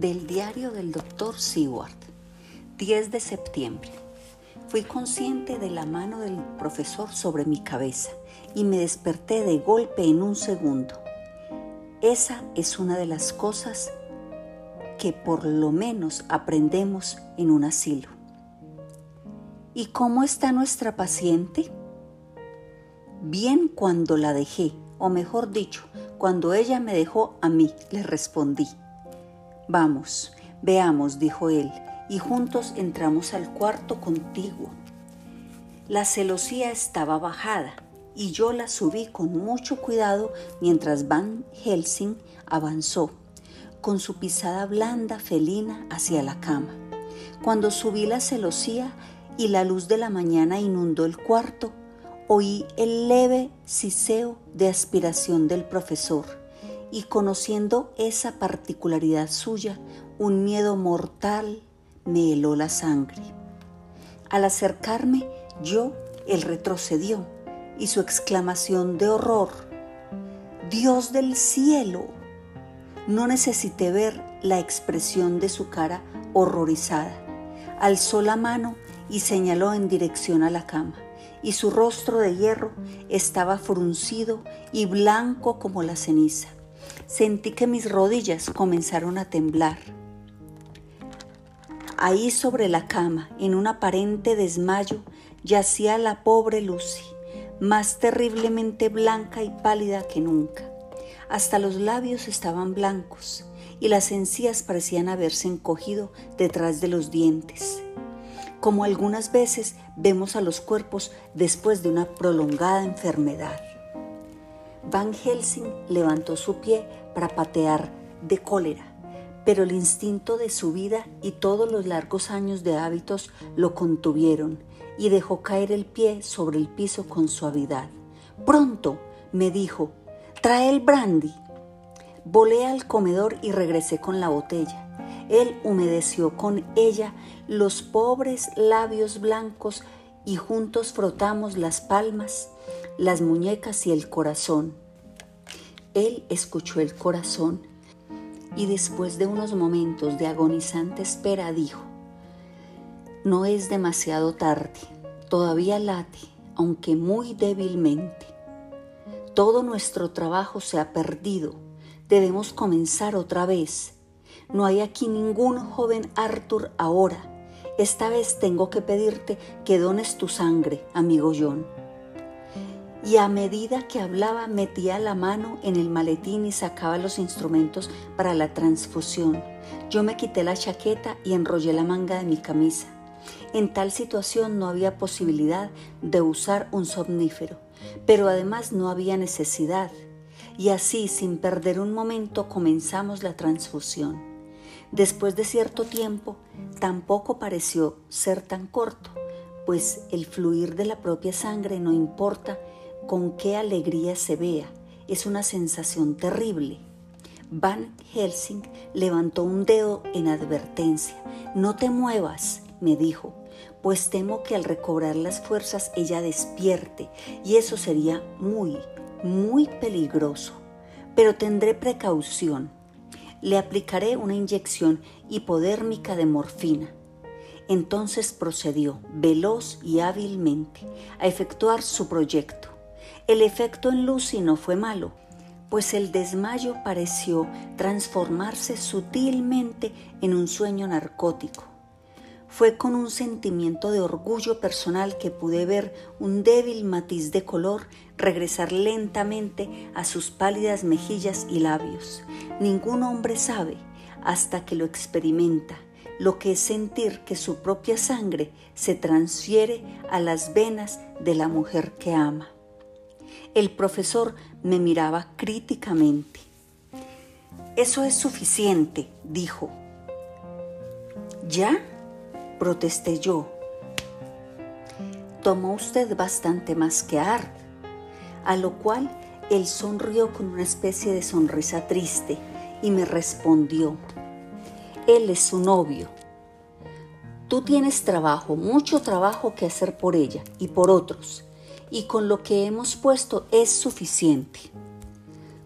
Del diario del doctor Seward, 10 de septiembre. Fui consciente de la mano del profesor sobre mi cabeza y me desperté de golpe en un segundo. Esa es una de las cosas que por lo menos aprendemos en un asilo. ¿Y cómo está nuestra paciente? Bien cuando la dejé, o mejor dicho, cuando ella me dejó a mí, le respondí. Vamos, veamos, dijo él, y juntos entramos al cuarto contiguo. La celosía estaba bajada y yo la subí con mucho cuidado mientras Van Helsing avanzó con su pisada blanda felina hacia la cama. Cuando subí la celosía y la luz de la mañana inundó el cuarto, oí el leve siseo de aspiración del profesor y conociendo esa particularidad suya, un miedo mortal me heló la sangre. Al acercarme, yo, él retrocedió y su exclamación de horror, Dios del cielo, no necesité ver la expresión de su cara horrorizada. Alzó la mano y señaló en dirección a la cama, y su rostro de hierro estaba fruncido y blanco como la ceniza. Sentí que mis rodillas comenzaron a temblar. Ahí sobre la cama, en un aparente desmayo, yacía la pobre Lucy, más terriblemente blanca y pálida que nunca. Hasta los labios estaban blancos y las encías parecían haberse encogido detrás de los dientes como algunas veces vemos a los cuerpos después de una prolongada enfermedad. Van Helsing levantó su pie para patear de cólera, pero el instinto de su vida y todos los largos años de hábitos lo contuvieron y dejó caer el pie sobre el piso con suavidad. Pronto, me dijo, trae el brandy. Volé al comedor y regresé con la botella. Él humedeció con ella los pobres labios blancos y juntos frotamos las palmas, las muñecas y el corazón. Él escuchó el corazón y después de unos momentos de agonizante espera dijo, no es demasiado tarde, todavía late, aunque muy débilmente. Todo nuestro trabajo se ha perdido, debemos comenzar otra vez no hay aquí ningún joven Arthur ahora. Esta vez tengo que pedirte que dones tu sangre, amigo John. Y a medida que hablaba metía la mano en el maletín y sacaba los instrumentos para la transfusión. Yo me quité la chaqueta y enrollé la manga de mi camisa. En tal situación no había posibilidad de usar un somnífero, pero además no había necesidad. Y así, sin perder un momento, comenzamos la transfusión. Después de cierto tiempo, tampoco pareció ser tan corto, pues el fluir de la propia sangre no importa con qué alegría se vea, es una sensación terrible. Van Helsing levantó un dedo en advertencia. No te muevas, me dijo, pues temo que al recobrar las fuerzas ella despierte y eso sería muy, muy peligroso. Pero tendré precaución le aplicaré una inyección hipodérmica de morfina. Entonces procedió, veloz y hábilmente, a efectuar su proyecto. El efecto en Lucy no fue malo, pues el desmayo pareció transformarse sutilmente en un sueño narcótico. Fue con un sentimiento de orgullo personal que pude ver un débil matiz de color regresar lentamente a sus pálidas mejillas y labios. Ningún hombre sabe, hasta que lo experimenta, lo que es sentir que su propia sangre se transfiere a las venas de la mujer que ama. El profesor me miraba críticamente. Eso es suficiente, dijo. ¿Ya? protesté yo. Tomó usted bastante más que Art, a lo cual él sonrió con una especie de sonrisa triste y me respondió, él es su novio. Tú tienes trabajo, mucho trabajo que hacer por ella y por otros, y con lo que hemos puesto es suficiente.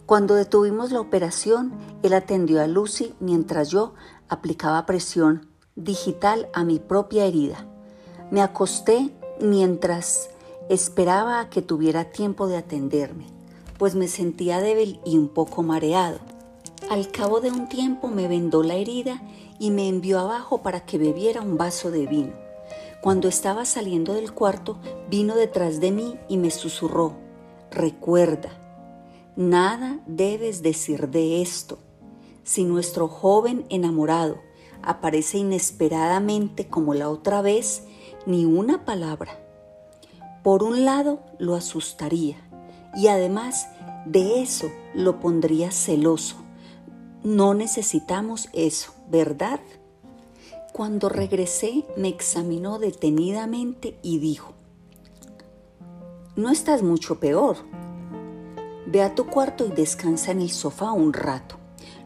Cuando detuvimos la operación, él atendió a Lucy mientras yo aplicaba presión digital a mi propia herida. Me acosté mientras esperaba a que tuviera tiempo de atenderme, pues me sentía débil y un poco mareado. Al cabo de un tiempo me vendó la herida y me envió abajo para que bebiera un vaso de vino. Cuando estaba saliendo del cuarto, vino detrás de mí y me susurró, recuerda, nada debes decir de esto. Si nuestro joven enamorado aparece inesperadamente como la otra vez, ni una palabra. Por un lado, lo asustaría y además de eso lo pondría celoso no necesitamos eso, ¿verdad? Cuando regresé me examinó detenidamente y dijo, no estás mucho peor. Ve a tu cuarto y descansa en el sofá un rato.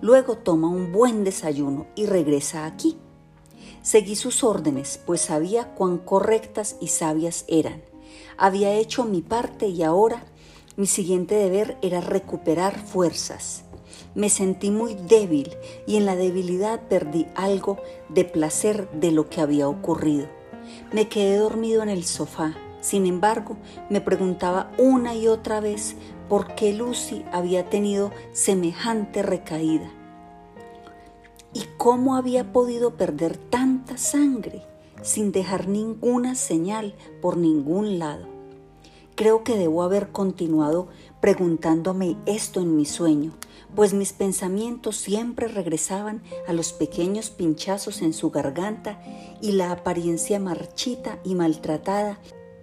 Luego toma un buen desayuno y regresa aquí. Seguí sus órdenes, pues sabía cuán correctas y sabias eran. Había hecho mi parte y ahora mi siguiente deber era recuperar fuerzas. Me sentí muy débil y en la debilidad perdí algo de placer de lo que había ocurrido. Me quedé dormido en el sofá. Sin embargo, me preguntaba una y otra vez por qué Lucy había tenido semejante recaída. ¿Y cómo había podido perder tanta sangre sin dejar ninguna señal por ningún lado? Creo que debo haber continuado preguntándome esto en mi sueño, pues mis pensamientos siempre regresaban a los pequeños pinchazos en su garganta y la apariencia marchita y maltratada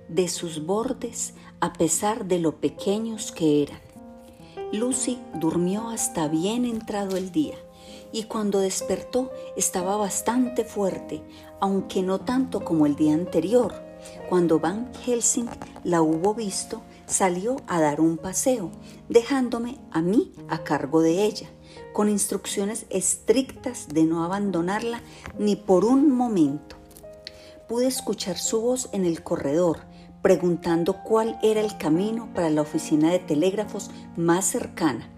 de sus bordes a pesar de lo pequeños que eran. Lucy durmió hasta bien entrado el día y cuando despertó estaba bastante fuerte, aunque no tanto como el día anterior. Cuando Van Helsing la hubo visto, salió a dar un paseo, dejándome a mí a cargo de ella, con instrucciones estrictas de no abandonarla ni por un momento. Pude escuchar su voz en el corredor, preguntando cuál era el camino para la oficina de telégrafos más cercana.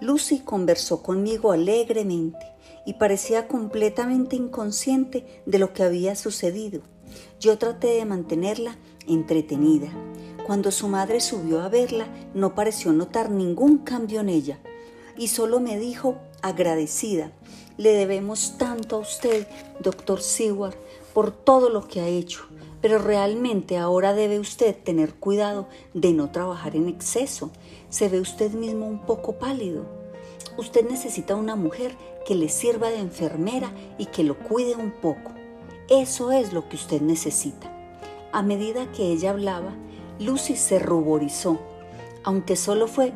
Lucy conversó conmigo alegremente y parecía completamente inconsciente de lo que había sucedido. Yo traté de mantenerla entretenida, cuando su madre subió a verla, no pareció notar ningún cambio en ella y solo me dijo, agradecida, le debemos tanto a usted, doctor Seward, por todo lo que ha hecho, pero realmente ahora debe usted tener cuidado de no trabajar en exceso. Se ve usted mismo un poco pálido. Usted necesita una mujer que le sirva de enfermera y que lo cuide un poco. Eso es lo que usted necesita. A medida que ella hablaba, Lucy se ruborizó, aunque solo fue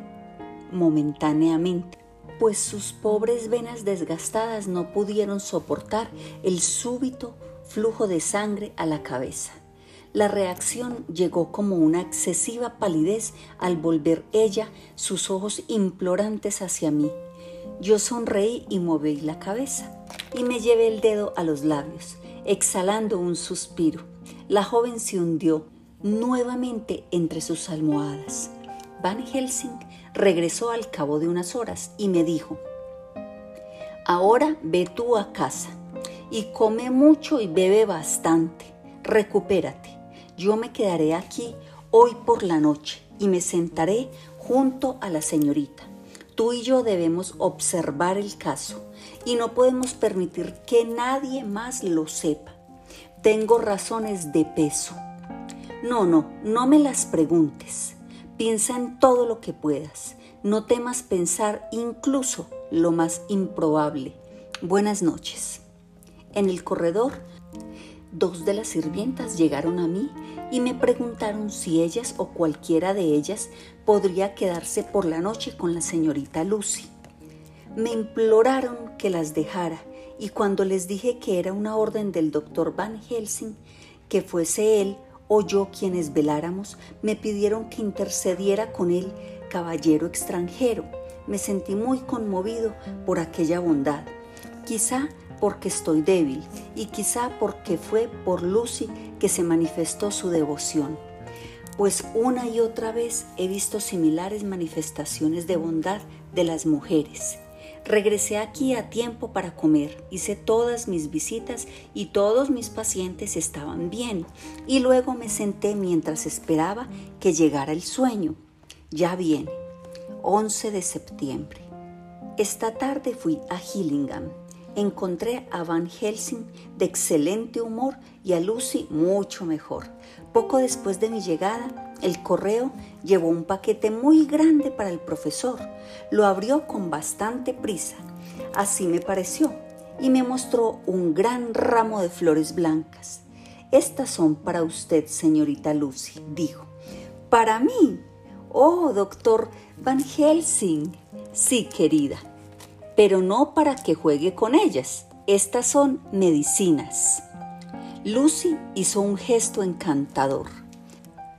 momentáneamente, pues sus pobres venas desgastadas no pudieron soportar el súbito flujo de sangre a la cabeza. La reacción llegó como una excesiva palidez al volver ella sus ojos implorantes hacia mí. Yo sonreí y moví la cabeza y me llevé el dedo a los labios, exhalando un suspiro. La joven se hundió nuevamente entre sus almohadas. Van Helsing regresó al cabo de unas horas y me dijo, ahora ve tú a casa y come mucho y bebe bastante, recupérate. Yo me quedaré aquí hoy por la noche y me sentaré junto a la señorita. Tú y yo debemos observar el caso y no podemos permitir que nadie más lo sepa. Tengo razones de peso no, no, no me las preguntes. Piensa en todo lo que puedas. No temas pensar incluso lo más improbable. Buenas noches. En el corredor, dos de las sirvientas llegaron a mí y me preguntaron si ellas o cualquiera de ellas podría quedarse por la noche con la señorita Lucy. Me imploraron que las dejara y cuando les dije que era una orden del doctor Van Helsing, que fuese él o yo quienes veláramos, me pidieron que intercediera con el caballero extranjero. Me sentí muy conmovido por aquella bondad, quizá porque estoy débil y quizá porque fue por Lucy que se manifestó su devoción. pues una y otra vez he visto similares manifestaciones de bondad de las mujeres. Regresé aquí a tiempo para comer, hice todas mis visitas y todos mis pacientes estaban bien y luego me senté mientras esperaba que llegara el sueño. Ya viene, 11 de septiembre. Esta tarde fui a Hillingham. Encontré a Van Helsing de excelente humor y a Lucy mucho mejor. Poco después de mi llegada, el correo llevó un paquete muy grande para el profesor. Lo abrió con bastante prisa. Así me pareció y me mostró un gran ramo de flores blancas. Estas son para usted, señorita Lucy, dijo. Para mí. Oh, doctor Van Helsing. Sí, querida. Pero no para que juegue con ellas. Estas son medicinas. Lucy hizo un gesto encantador.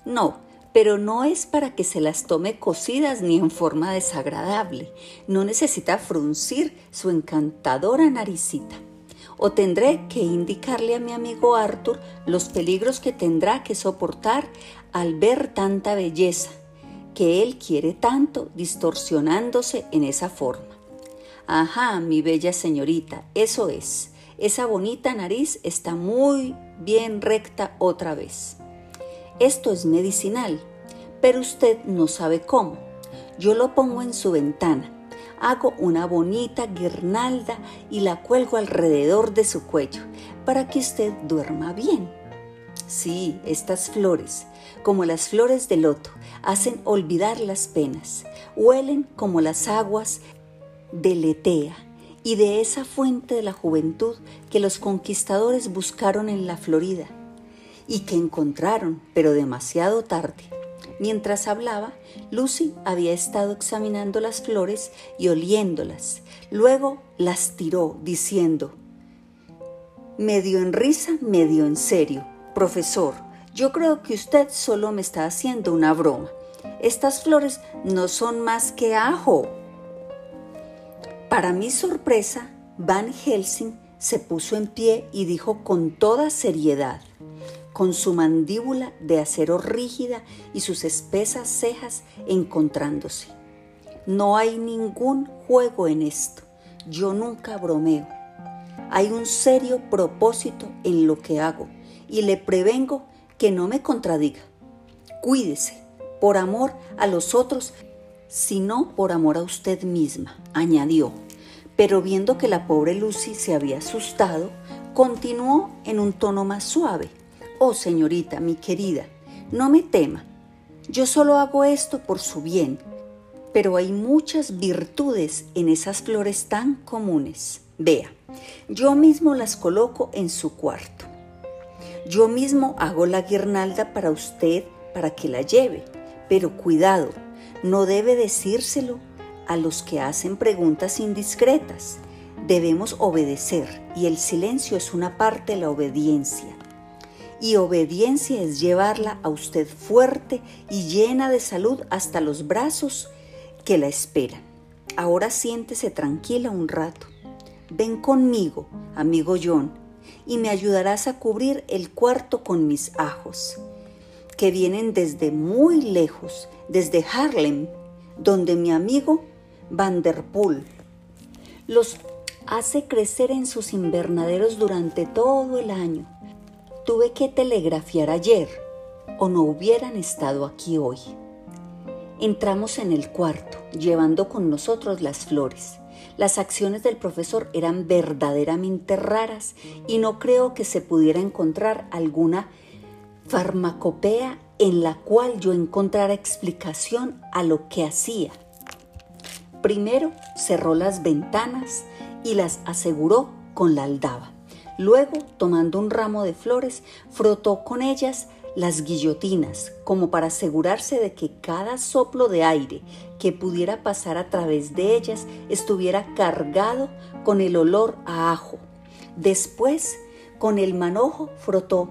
No, pero no es para que se las tome cocidas ni en forma desagradable. No necesita fruncir su encantadora naricita. O tendré que indicarle a mi amigo Arthur los peligros que tendrá que soportar al ver tanta belleza, que él quiere tanto distorsionándose en esa forma. Ajá, mi bella señorita, eso es. Esa bonita nariz está muy bien recta otra vez. Esto es medicinal, pero usted no sabe cómo. Yo lo pongo en su ventana, hago una bonita guirnalda y la cuelgo alrededor de su cuello para que usted duerma bien. Sí, estas flores, como las flores de loto, hacen olvidar las penas, huelen como las aguas de Letea y de esa fuente de la juventud que los conquistadores buscaron en la Florida y que encontraron, pero demasiado tarde. Mientras hablaba, Lucy había estado examinando las flores y oliéndolas. Luego las tiró, diciendo, medio en risa, medio en serio, profesor, yo creo que usted solo me está haciendo una broma. Estas flores no son más que ajo. Para mi sorpresa, Van Helsing se puso en pie y dijo con toda seriedad, con su mandíbula de acero rígida y sus espesas cejas encontrándose. No hay ningún juego en esto. Yo nunca bromeo. Hay un serio propósito en lo que hago y le prevengo que no me contradiga. Cuídese, por amor a los otros sino por amor a usted misma, añadió. Pero viendo que la pobre Lucy se había asustado, continuó en un tono más suave. Oh señorita, mi querida, no me tema. Yo solo hago esto por su bien, pero hay muchas virtudes en esas flores tan comunes. Vea, yo mismo las coloco en su cuarto. Yo mismo hago la guirnalda para usted para que la lleve, pero cuidado, no debe decírselo a los que hacen preguntas indiscretas. Debemos obedecer y el silencio es una parte de la obediencia. Y obediencia es llevarla a usted fuerte y llena de salud hasta los brazos que la esperan. Ahora siéntese tranquila un rato. Ven conmigo, amigo John, y me ayudarás a cubrir el cuarto con mis ajos que vienen desde muy lejos, desde Harlem, donde mi amigo Vanderpool los hace crecer en sus invernaderos durante todo el año. Tuve que telegrafiar ayer o no hubieran estado aquí hoy. Entramos en el cuarto, llevando con nosotros las flores. Las acciones del profesor eran verdaderamente raras y no creo que se pudiera encontrar alguna farmacopea en la cual yo encontrara explicación a lo que hacía. Primero cerró las ventanas y las aseguró con la aldaba. Luego, tomando un ramo de flores, frotó con ellas las guillotinas, como para asegurarse de que cada soplo de aire que pudiera pasar a través de ellas estuviera cargado con el olor a ajo. Después, con el manojo, frotó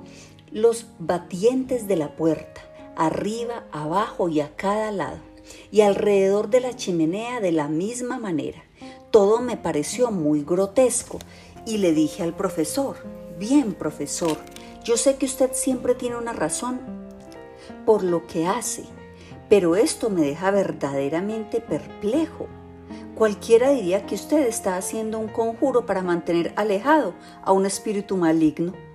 los batientes de la puerta, arriba, abajo y a cada lado, y alrededor de la chimenea de la misma manera. Todo me pareció muy grotesco y le dije al profesor, bien profesor, yo sé que usted siempre tiene una razón, por lo que hace, pero esto me deja verdaderamente perplejo. Cualquiera diría que usted está haciendo un conjuro para mantener alejado a un espíritu maligno.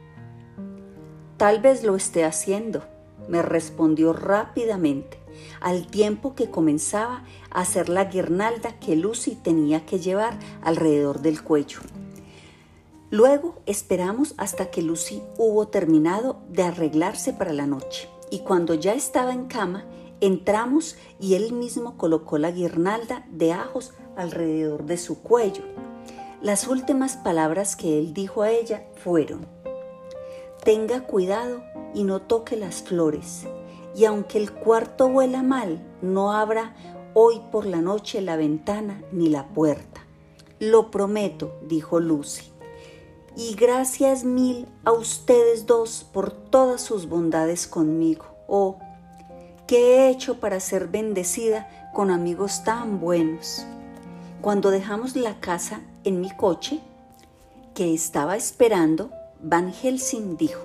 Tal vez lo esté haciendo, me respondió rápidamente, al tiempo que comenzaba a hacer la guirnalda que Lucy tenía que llevar alrededor del cuello. Luego esperamos hasta que Lucy hubo terminado de arreglarse para la noche y cuando ya estaba en cama, entramos y él mismo colocó la guirnalda de ajos alrededor de su cuello. Las últimas palabras que él dijo a ella fueron, Tenga cuidado y no toque las flores, y aunque el cuarto huela mal, no abra hoy por la noche la ventana ni la puerta. Lo prometo, dijo Lucy. Y gracias mil a ustedes dos por todas sus bondades conmigo. Oh, ¿qué he hecho para ser bendecida con amigos tan buenos? Cuando dejamos la casa en mi coche, que estaba esperando, Van Helsing dijo,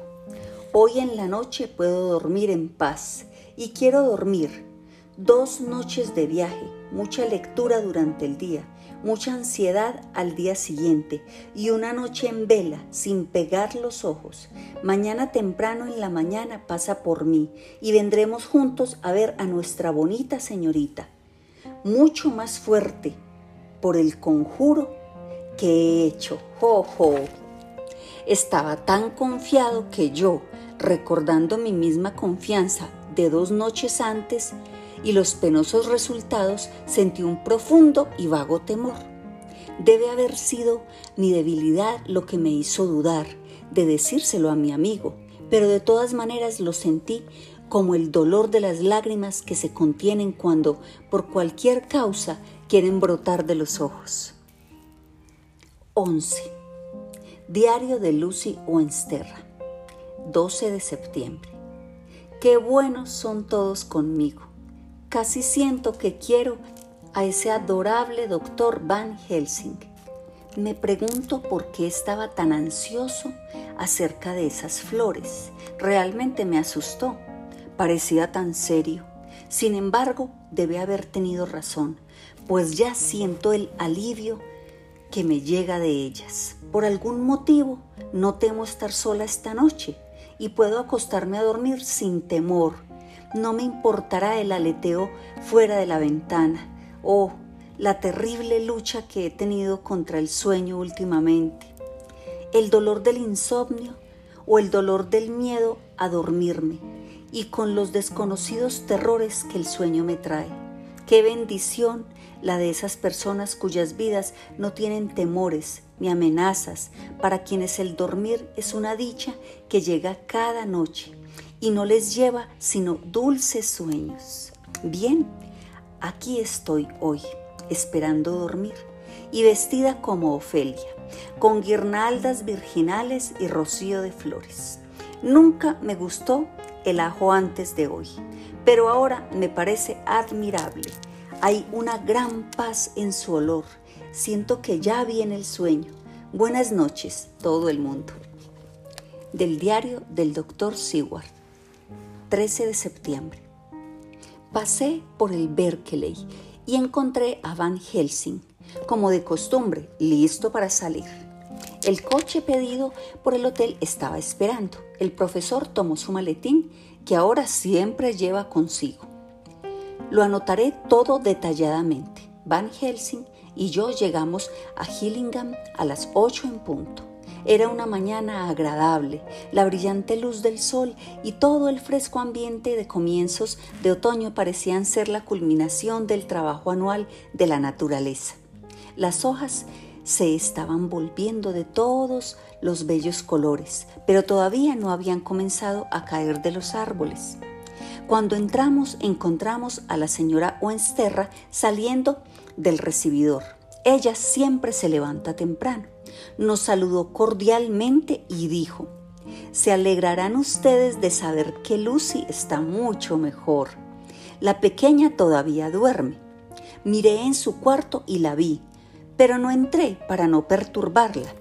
Hoy en la noche puedo dormir en paz y quiero dormir. Dos noches de viaje, mucha lectura durante el día, mucha ansiedad al día siguiente y una noche en vela sin pegar los ojos. Mañana temprano en la mañana pasa por mí y vendremos juntos a ver a nuestra bonita señorita. Mucho más fuerte por el conjuro que he hecho. ¡Jo, jo! Estaba tan confiado que yo, recordando mi misma confianza de dos noches antes y los penosos resultados, sentí un profundo y vago temor. Debe haber sido mi debilidad lo que me hizo dudar de decírselo a mi amigo, pero de todas maneras lo sentí como el dolor de las lágrimas que se contienen cuando, por cualquier causa, quieren brotar de los ojos. 11. Diario de Lucy Wensterra, 12 de septiembre. Qué buenos son todos conmigo. Casi siento que quiero a ese adorable doctor Van Helsing. Me pregunto por qué estaba tan ansioso acerca de esas flores. Realmente me asustó. Parecía tan serio. Sin embargo, debe haber tenido razón, pues ya siento el alivio que me llega de ellas. Por algún motivo no temo estar sola esta noche y puedo acostarme a dormir sin temor. No me importará el aleteo fuera de la ventana o la terrible lucha que he tenido contra el sueño últimamente, el dolor del insomnio o el dolor del miedo a dormirme y con los desconocidos terrores que el sueño me trae. Qué bendición la de esas personas cuyas vidas no tienen temores ni amenazas, para quienes el dormir es una dicha que llega cada noche y no les lleva sino dulces sueños. Bien, aquí estoy hoy, esperando dormir, y vestida como Ofelia, con guirnaldas virginales y rocío de flores. Nunca me gustó el ajo antes de hoy, pero ahora me parece admirable hay una gran paz en su olor. Siento que ya viene el sueño. Buenas noches, todo el mundo. Del diario del doctor Seward, 13 de septiembre. Pasé por el Berkeley y encontré a Van Helsing, como de costumbre, listo para salir. El coche pedido por el hotel estaba esperando. El profesor tomó su maletín, que ahora siempre lleva consigo. Lo anotaré todo detalladamente. Van Helsing y yo llegamos a Hillingham a las 8 en punto. Era una mañana agradable, la brillante luz del sol y todo el fresco ambiente de comienzos de otoño parecían ser la culminación del trabajo anual de la naturaleza. Las hojas se estaban volviendo de todos los bellos colores, pero todavía no habían comenzado a caer de los árboles. Cuando entramos encontramos a la señora Oensterra saliendo del recibidor. Ella siempre se levanta temprano. Nos saludó cordialmente y dijo, se alegrarán ustedes de saber que Lucy está mucho mejor. La pequeña todavía duerme. Miré en su cuarto y la vi, pero no entré para no perturbarla.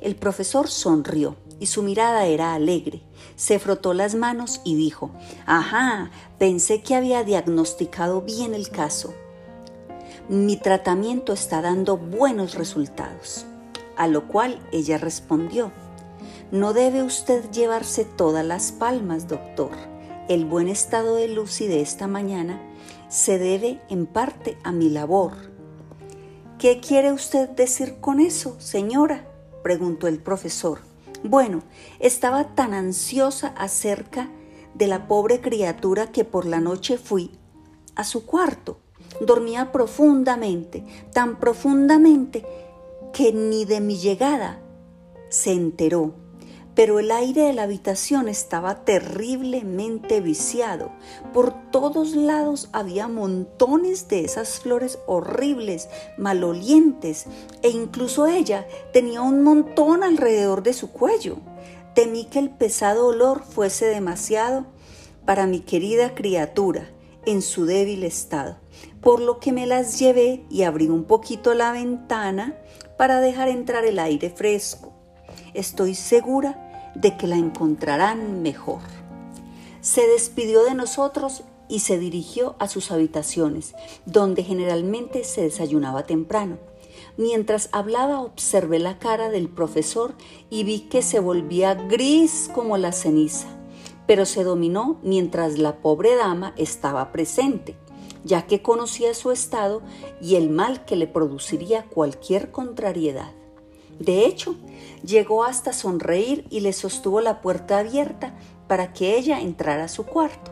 El profesor sonrió y su mirada era alegre. Se frotó las manos y dijo, Ajá, pensé que había diagnosticado bien el caso. Mi tratamiento está dando buenos resultados. A lo cual ella respondió, No debe usted llevarse todas las palmas, doctor. El buen estado de Lucy de esta mañana se debe en parte a mi labor. ¿Qué quiere usted decir con eso, señora? preguntó el profesor. Bueno, estaba tan ansiosa acerca de la pobre criatura que por la noche fui a su cuarto. Dormía profundamente, tan profundamente que ni de mi llegada se enteró pero el aire de la habitación estaba terriblemente viciado. Por todos lados había montones de esas flores horribles, malolientes, e incluso ella tenía un montón alrededor de su cuello. Temí que el pesado olor fuese demasiado para mi querida criatura en su débil estado, por lo que me las llevé y abrí un poquito la ventana para dejar entrar el aire fresco. Estoy segura de que la encontrarán mejor. Se despidió de nosotros y se dirigió a sus habitaciones, donde generalmente se desayunaba temprano. Mientras hablaba observé la cara del profesor y vi que se volvía gris como la ceniza, pero se dominó mientras la pobre dama estaba presente, ya que conocía su estado y el mal que le produciría cualquier contrariedad. De hecho, llegó hasta sonreír y le sostuvo la puerta abierta para que ella entrara a su cuarto.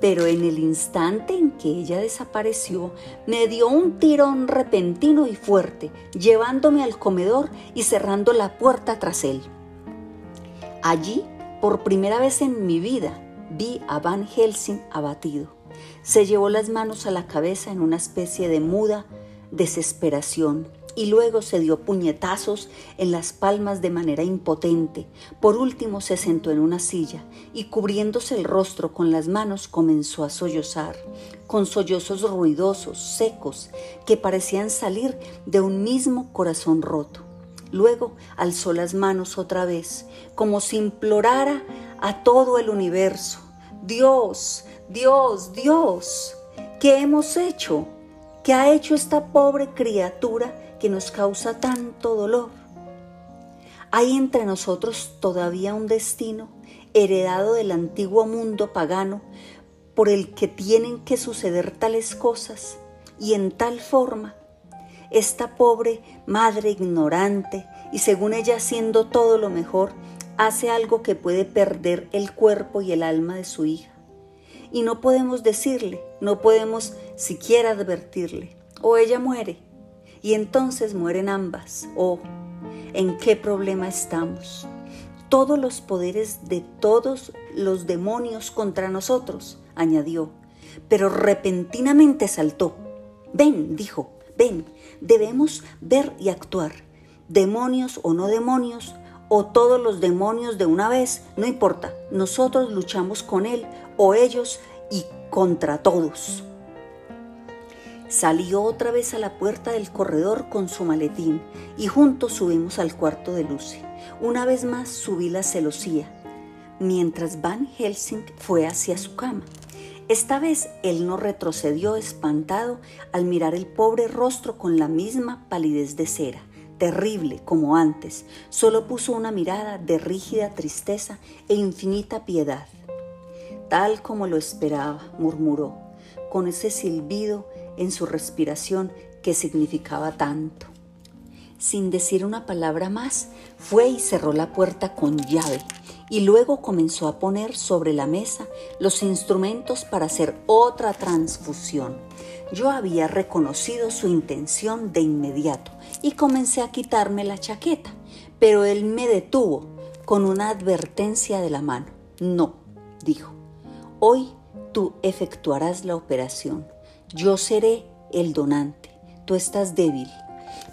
Pero en el instante en que ella desapareció, me dio un tirón repentino y fuerte, llevándome al comedor y cerrando la puerta tras él. Allí, por primera vez en mi vida, vi a Van Helsing abatido. Se llevó las manos a la cabeza en una especie de muda desesperación y luego se dio puñetazos en las palmas de manera impotente. Por último se sentó en una silla y cubriéndose el rostro con las manos comenzó a sollozar, con sollozos ruidosos, secos, que parecían salir de un mismo corazón roto. Luego alzó las manos otra vez, como si implorara a todo el universo, Dios, Dios, Dios, ¿qué hemos hecho? ¿Qué ha hecho esta pobre criatura que nos causa tanto dolor. Hay entre nosotros todavía un destino heredado del antiguo mundo pagano por el que tienen que suceder tales cosas y en tal forma. Esta pobre madre ignorante y según ella haciendo todo lo mejor, hace algo que puede perder el cuerpo y el alma de su hija. Y no podemos decirle, no podemos siquiera advertirle, o ella muere y entonces mueren ambas. Oh, ¿en qué problema estamos? Todos los poderes de todos los demonios contra nosotros, añadió, pero repentinamente saltó. Ven, dijo, ven, debemos ver y actuar. Demonios o no demonios, o todos los demonios de una vez, no importa, nosotros luchamos con él o ellos y contra todos. Salió otra vez a la puerta del corredor con su maletín y juntos subimos al cuarto de Lucy. Una vez más subí la celosía, mientras Van Helsing fue hacia su cama. Esta vez él no retrocedió espantado al mirar el pobre rostro con la misma palidez de cera, terrible como antes, solo puso una mirada de rígida tristeza e infinita piedad. Tal como lo esperaba, murmuró, con ese silbido en su respiración que significaba tanto. Sin decir una palabra más, fue y cerró la puerta con llave y luego comenzó a poner sobre la mesa los instrumentos para hacer otra transfusión. Yo había reconocido su intención de inmediato y comencé a quitarme la chaqueta, pero él me detuvo con una advertencia de la mano. No, dijo, hoy tú efectuarás la operación yo seré el donante, tú estás débil.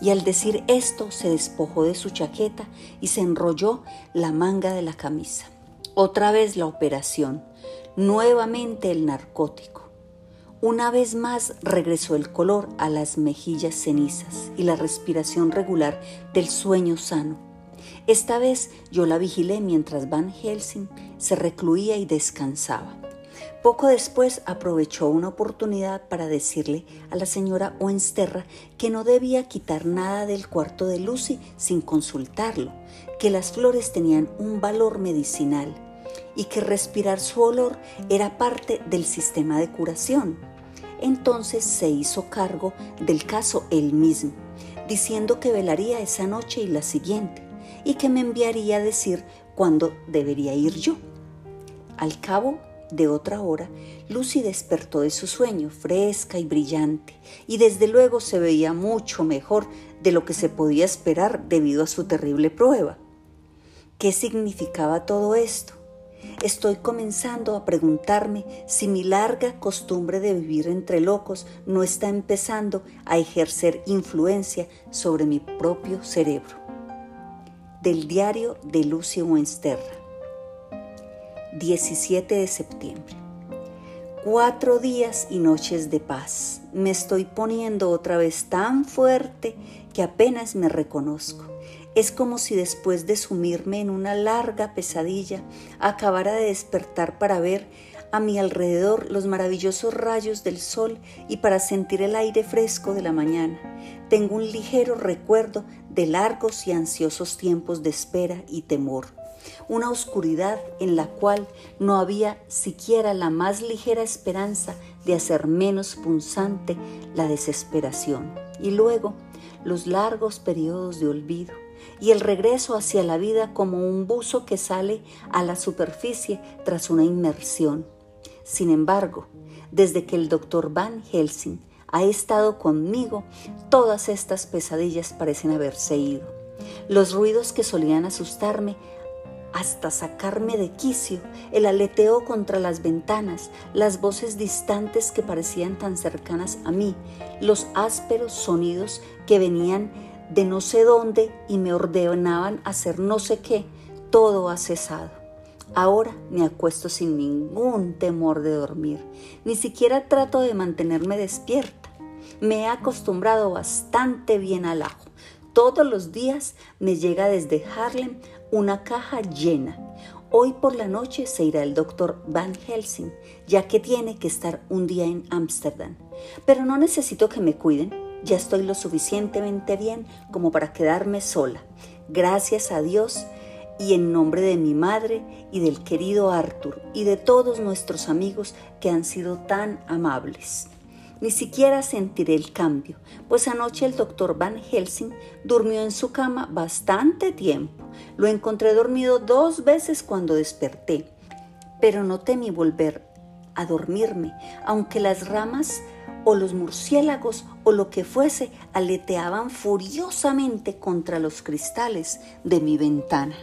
Y al decir esto se despojó de su chaqueta y se enrolló la manga de la camisa. Otra vez la operación, nuevamente el narcótico. Una vez más regresó el color a las mejillas cenizas y la respiración regular del sueño sano. Esta vez yo la vigilé mientras Van Helsing se recluía y descansaba. Poco después aprovechó una oportunidad para decirle a la señora Oensterra que no debía quitar nada del cuarto de Lucy sin consultarlo, que las flores tenían un valor medicinal y que respirar su olor era parte del sistema de curación. Entonces se hizo cargo del caso él mismo, diciendo que velaría esa noche y la siguiente, y que me enviaría a decir cuándo debería ir yo. Al cabo de otra hora, Lucy despertó de su sueño, fresca y brillante, y desde luego se veía mucho mejor de lo que se podía esperar debido a su terrible prueba. ¿Qué significaba todo esto? Estoy comenzando a preguntarme si mi larga costumbre de vivir entre locos no está empezando a ejercer influencia sobre mi propio cerebro. Del diario de Lucy Wensterra 17 de septiembre. Cuatro días y noches de paz. Me estoy poniendo otra vez tan fuerte que apenas me reconozco. Es como si después de sumirme en una larga pesadilla acabara de despertar para ver a mi alrededor los maravillosos rayos del sol y para sentir el aire fresco de la mañana. Tengo un ligero recuerdo de largos y ansiosos tiempos de espera y temor una oscuridad en la cual no había siquiera la más ligera esperanza de hacer menos punzante la desesperación. Y luego los largos periodos de olvido y el regreso hacia la vida como un buzo que sale a la superficie tras una inmersión. Sin embargo, desde que el doctor Van Helsing ha estado conmigo, todas estas pesadillas parecen haberse ido. Los ruidos que solían asustarme hasta sacarme de quicio, el aleteo contra las ventanas, las voces distantes que parecían tan cercanas a mí, los ásperos sonidos que venían de no sé dónde y me ordenaban hacer no sé qué, todo ha cesado. Ahora me acuesto sin ningún temor de dormir, ni siquiera trato de mantenerme despierta. Me he acostumbrado bastante bien al ajo. Todos los días me llega desde Harlem una caja llena. Hoy por la noche se irá el doctor Van Helsing, ya que tiene que estar un día en Ámsterdam. Pero no necesito que me cuiden, ya estoy lo suficientemente bien como para quedarme sola. Gracias a Dios y en nombre de mi madre y del querido Arthur y de todos nuestros amigos que han sido tan amables. Ni siquiera sentiré el cambio, pues anoche el doctor Van Helsing durmió en su cama bastante tiempo. Lo encontré dormido dos veces cuando desperté, pero no temí volver a dormirme, aunque las ramas o los murciélagos o lo que fuese aleteaban furiosamente contra los cristales de mi ventana.